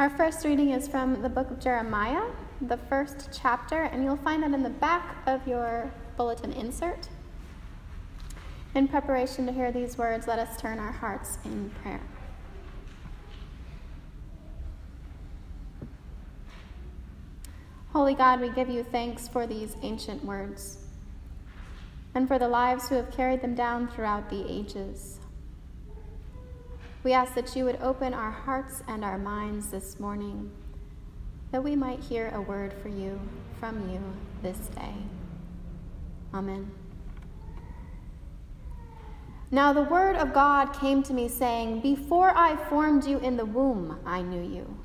Our first reading is from the book of Jeremiah, the first chapter, and you'll find that in the back of your bulletin insert. In preparation to hear these words, let us turn our hearts in prayer. Holy God, we give you thanks for these ancient words and for the lives who have carried them down throughout the ages. We ask that you would open our hearts and our minds this morning, that we might hear a word for you from you this day. Amen. Now the word of God came to me, saying, Before I formed you in the womb, I knew you.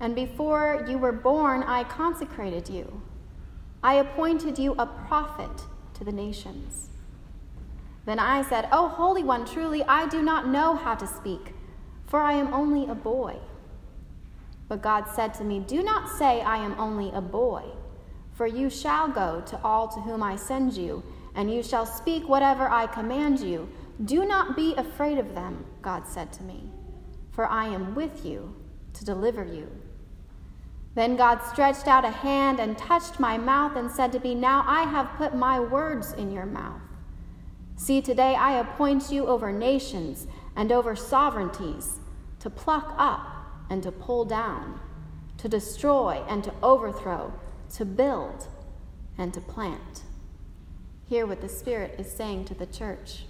And before you were born, I consecrated you. I appointed you a prophet to the nations. Then I said, O Holy One, truly I do not know how to speak, for I am only a boy. But God said to me, Do not say, I am only a boy, for you shall go to all to whom I send you, and you shall speak whatever I command you. Do not be afraid of them, God said to me, for I am with you to deliver you. Then God stretched out a hand and touched my mouth and said to me, Now I have put my words in your mouth. See, today I appoint you over nations and over sovereignties to pluck up and to pull down, to destroy and to overthrow, to build and to plant. Hear what the Spirit is saying to the church.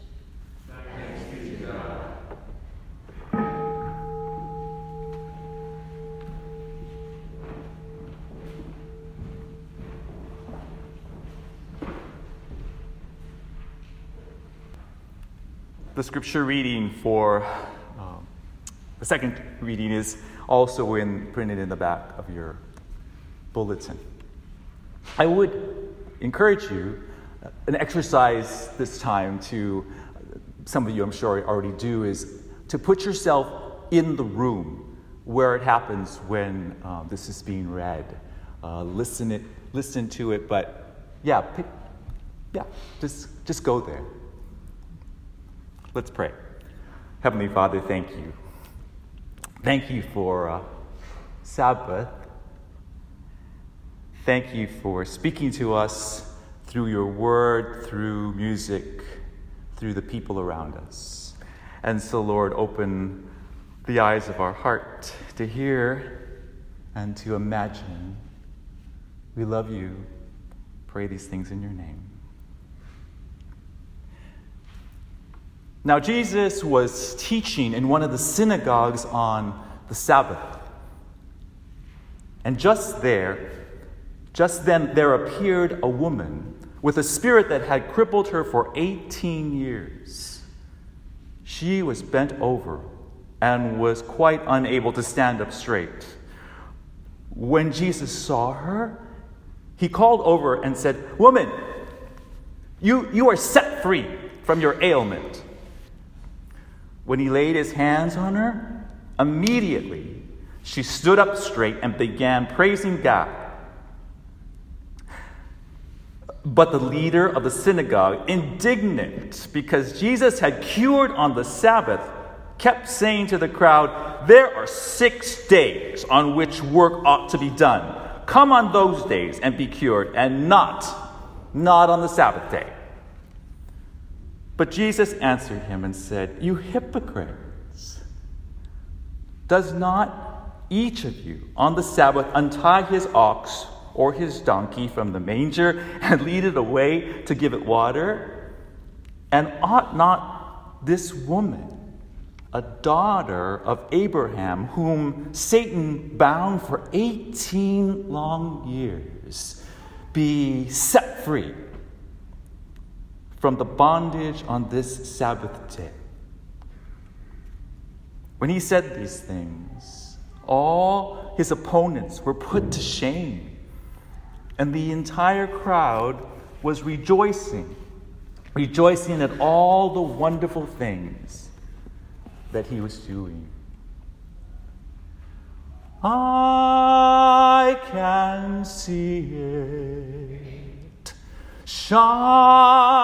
The scripture reading for um, the second reading is also in, printed in the back of your bulletin. I would encourage you uh, an exercise this time to some of you I'm sure already do is to put yourself in the room where it happens when um, this is being read. Uh, listen it, listen to it, but yeah, pick, yeah, just just go there. Let's pray. Heavenly Father, thank you. Thank you for uh, Sabbath. Thank you for speaking to us through your word, through music, through the people around us. And so, Lord, open the eyes of our heart to hear and to imagine. We love you. Pray these things in your name. Now, Jesus was teaching in one of the synagogues on the Sabbath. And just there, just then, there appeared a woman with a spirit that had crippled her for 18 years. She was bent over and was quite unable to stand up straight. When Jesus saw her, he called over and said, Woman, you, you are set free from your ailment. When he laid his hands on her, immediately she stood up straight and began praising God. But the leader of the synagogue, indignant because Jesus had cured on the Sabbath, kept saying to the crowd, There are six days on which work ought to be done. Come on those days and be cured, and not, not on the Sabbath day. But Jesus answered him and said, You hypocrites! Does not each of you on the Sabbath untie his ox or his donkey from the manger and lead it away to give it water? And ought not this woman, a daughter of Abraham, whom Satan bound for 18 long years, be set free? From the bondage on this Sabbath day. When he said these things, all his opponents were put to shame, and the entire crowd was rejoicing, rejoicing at all the wonderful things that he was doing. I can see it shining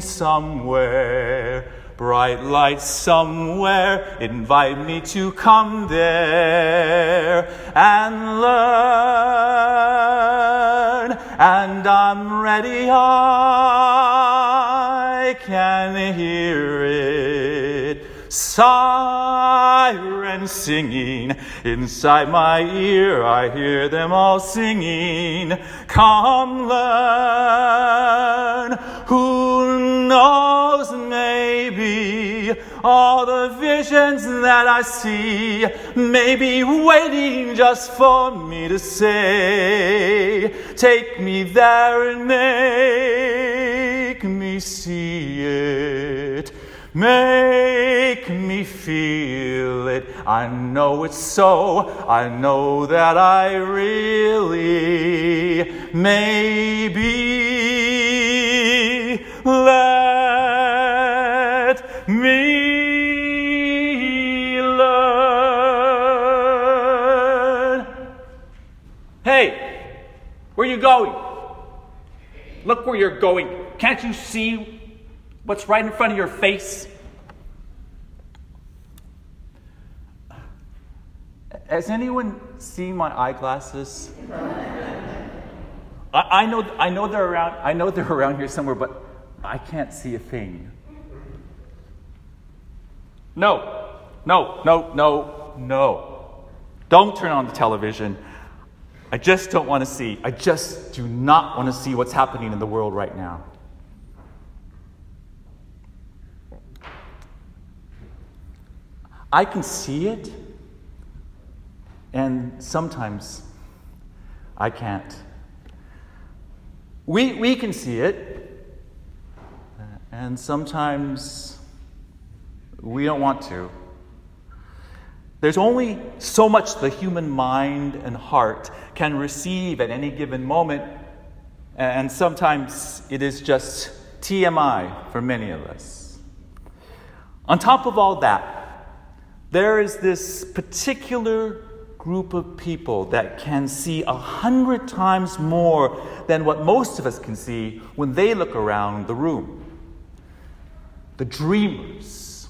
somewhere bright light somewhere, invite me to come there and learn. And I'm ready, I can hear it. Sirens singing inside my ear, I hear them all singing. Come learn. Who knows, maybe all the visions that I see may be waiting just for me to say, Take me there and make me see it. Make me feel it. I know it's so. I know that I really may be. Let me learn. Hey, where you going? Look where you're going. Can't you see what's right in front of your face. Has anyone seen my eyeglasses? I, I, know, I know they're around. I know they're around here somewhere, but I can't see a thing. No, no, no, no, no. Don't turn on the television. I just don't want to see. I just do not want to see what's happening in the world right now. I can see it, and sometimes I can't. We, we can see it, and sometimes we don't want to. There's only so much the human mind and heart can receive at any given moment, and sometimes it is just TMI for many of us. On top of all that, there is this particular group of people that can see a hundred times more than what most of us can see when they look around the room. The dreamers,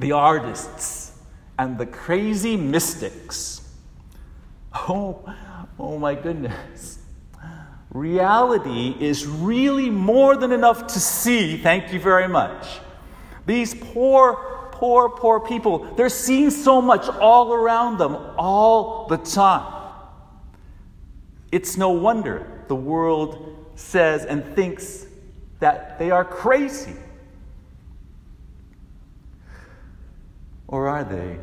the artists, and the crazy mystics. Oh, oh my goodness. Reality is really more than enough to see. Thank you very much. These poor poor, poor people. They're seeing so much all around them all the time. It's no wonder the world says and thinks that they are crazy. Or are they?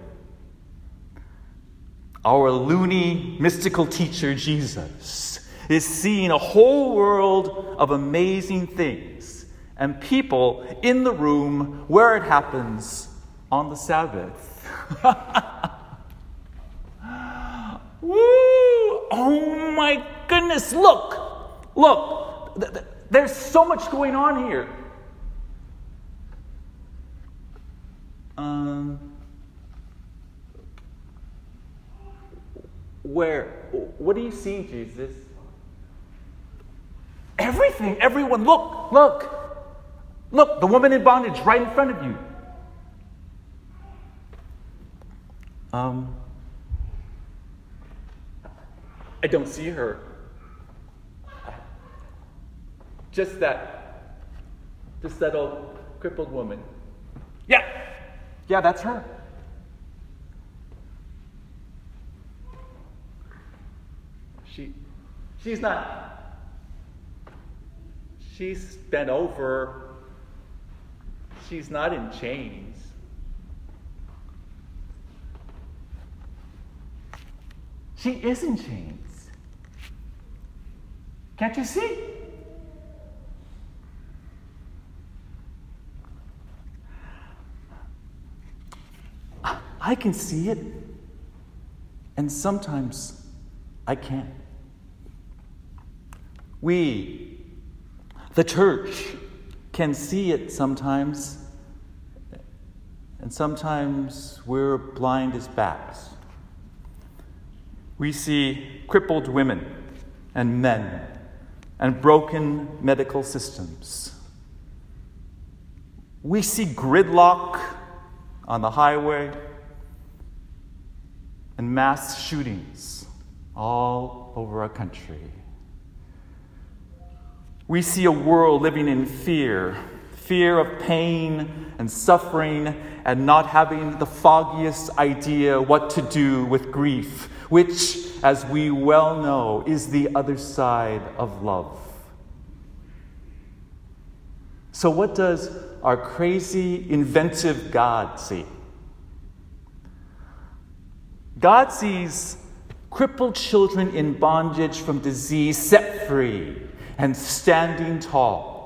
Our loony mystical teacher, Jesus, is seeing a whole world of amazing things and people in the room where it happens on the Sabbath. Woo! Oh my goodness, look! Look! There's so much going on here. Um, where? What do you see, Jesus? Everything, everyone, look, look. Look, the woman in bondage right in front of you. Um, I don't see her. Just that, just that old crippled woman. Yeah, yeah, that's her. She, she's not, she's bent over. She's not in chains. She is in chains. Can't you see? I can see it, and sometimes I can't. We, the church, can see it sometimes, and sometimes we're blind as bats we see crippled women and men and broken medical systems. We see gridlock on the highway and mass shootings all over our country. We see a world living in fear fear of pain and suffering and not having the foggiest idea what to do with grief, which, as we well know, is the other side of love. So, what does our crazy, inventive God see? God sees crippled children in bondage from disease set free and standing tall.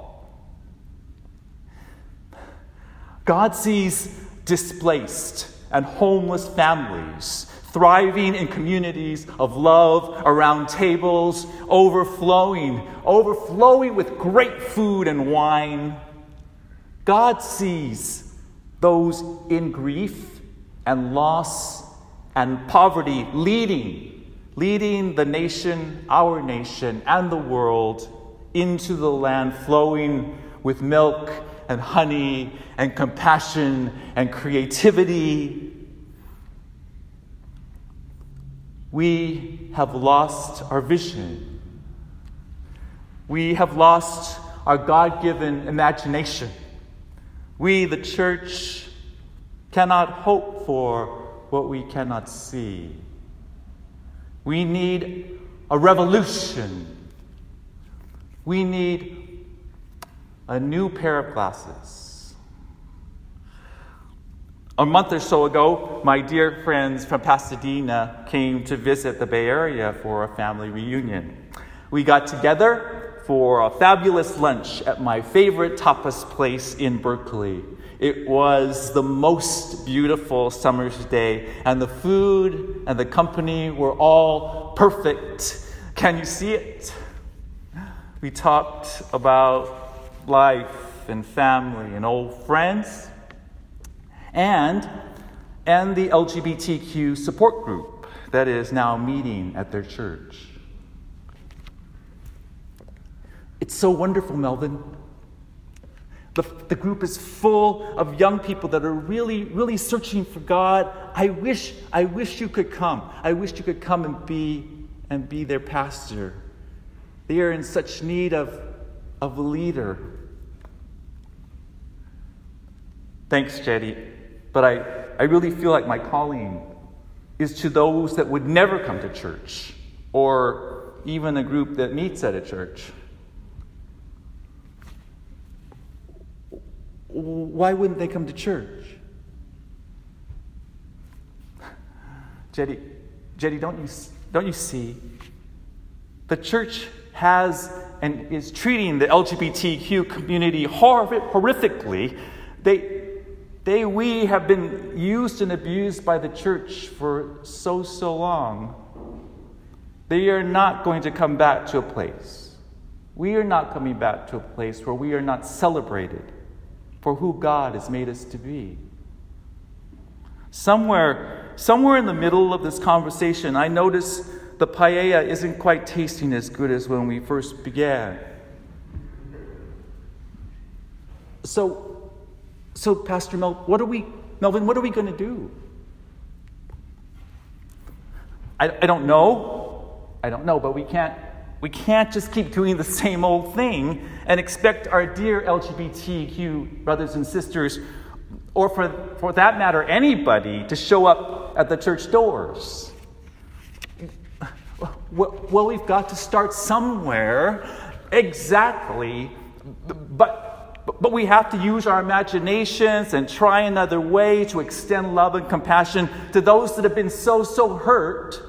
God sees displaced and homeless families thriving in communities of love around tables, overflowing, overflowing with great food and wine. God sees those in grief and loss and poverty leading, leading the nation, our nation, and the world into the land flowing with milk and honey and compassion and creativity. We have lost our vision. We have lost our God given imagination. We, the church, cannot hope for what we cannot see. We need a revolution. We need a new pair of glasses. A month or so ago, my dear friends from Pasadena came to visit the Bay Area for a family reunion. We got together for a fabulous lunch at my favorite tapas place in Berkeley. It was the most beautiful summer's day, and the food and the company were all perfect. Can you see it? We talked about life and family and old friends, and, and the LGBTQ support group that is now meeting at their church. It's so wonderful, Melvin. The, the group is full of young people that are really, really searching for God. I wish, I wish you could come. I wish you could come and be and be their pastor. They are in such need of of leader. Thanks, Jetty. But I, I really feel like my calling is to those that would never come to church or even a group that meets at a church. Why wouldn't they come to church? Jetty, Jetty, don't you, don't you see? The church has and is treating the LGBTQ community horrifically, they, they, we have been used and abused by the church for so, so long. They are not going to come back to a place. We are not coming back to a place where we are not celebrated for who God has made us to be. Somewhere, somewhere in the middle of this conversation, I notice the paella isn't quite tasting as good as when we first began. So, so Pastor Mel, what are we, Melvin, what are we going to do? I, I don't know. I don't know, but we can't, we can't just keep doing the same old thing and expect our dear LGBTQ brothers and sisters, or for, for that matter, anybody, to show up at the church doors. Well, we've got to start somewhere. Exactly. But, but we have to use our imaginations and try another way to extend love and compassion to those that have been so, so hurt.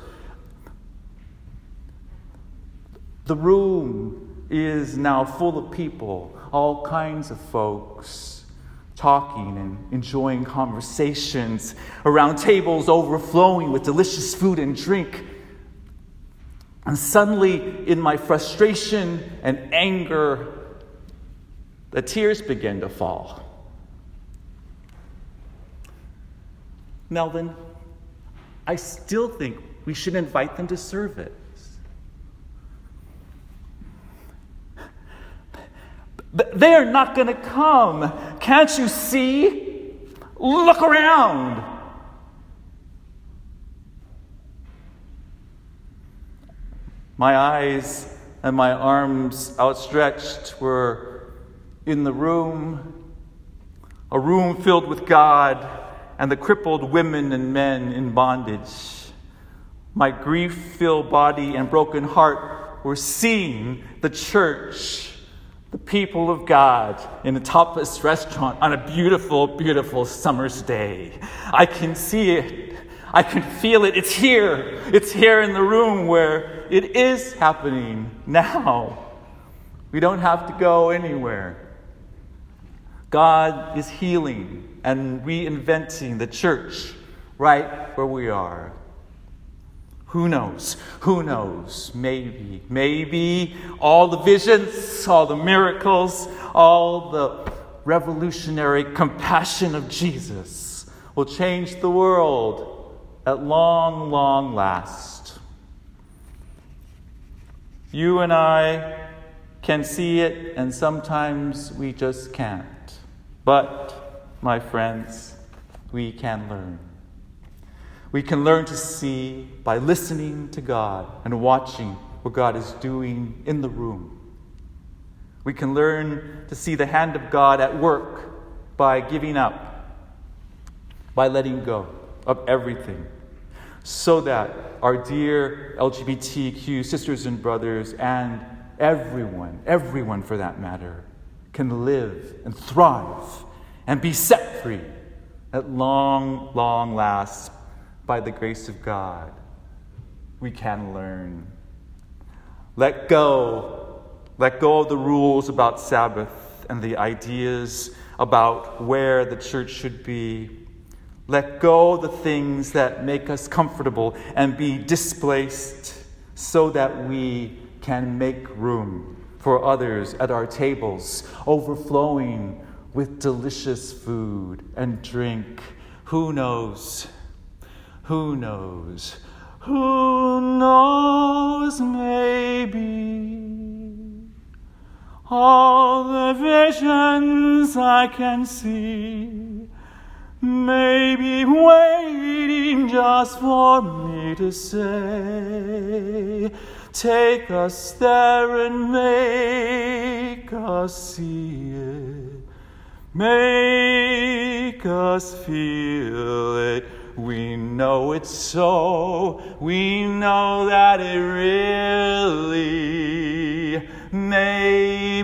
The room is now full of people, all kinds of folks talking and enjoying conversations around tables overflowing with delicious food and drink. And suddenly, in my frustration and anger, the tears begin to fall. Melvin, I still think we should invite them to service. They're not going to come. Can't you see? Look around. My eyes and my arms outstretched were in the room, a room filled with God and the crippled women and men in bondage. My grief filled body and broken heart were seeing the church, the people of God, in a tapas restaurant on a beautiful, beautiful summer's day. I can see it. I can feel it. It's here. It's here in the room where it is happening now. We don't have to go anywhere. God is healing and reinventing the church right where we are. Who knows? Who knows? Maybe, maybe all the visions, all the miracles, all the revolutionary compassion of Jesus will change the world at long, long last. You and I can see it, and sometimes we just can't. But, my friends, we can learn. We can learn to see by listening to God and watching what God is doing in the room. We can learn to see the hand of God at work by giving up, by letting go of everything, so that our dear LGBTQ sisters and brothers and everyone, everyone for that matter, can live and thrive and be set free at long, long last by the grace of God. We can learn. Let go. Let go of the rules about Sabbath and the ideas about where the church should be. Let go the things that make us comfortable and be displaced so that we can make room for others at our tables, overflowing with delicious food and drink. Who knows? Who knows? Who knows? Maybe all the visions I can see may be waiting just for me to say. Take us there and make us see it. Make us feel it. We know it's so. We know that it really may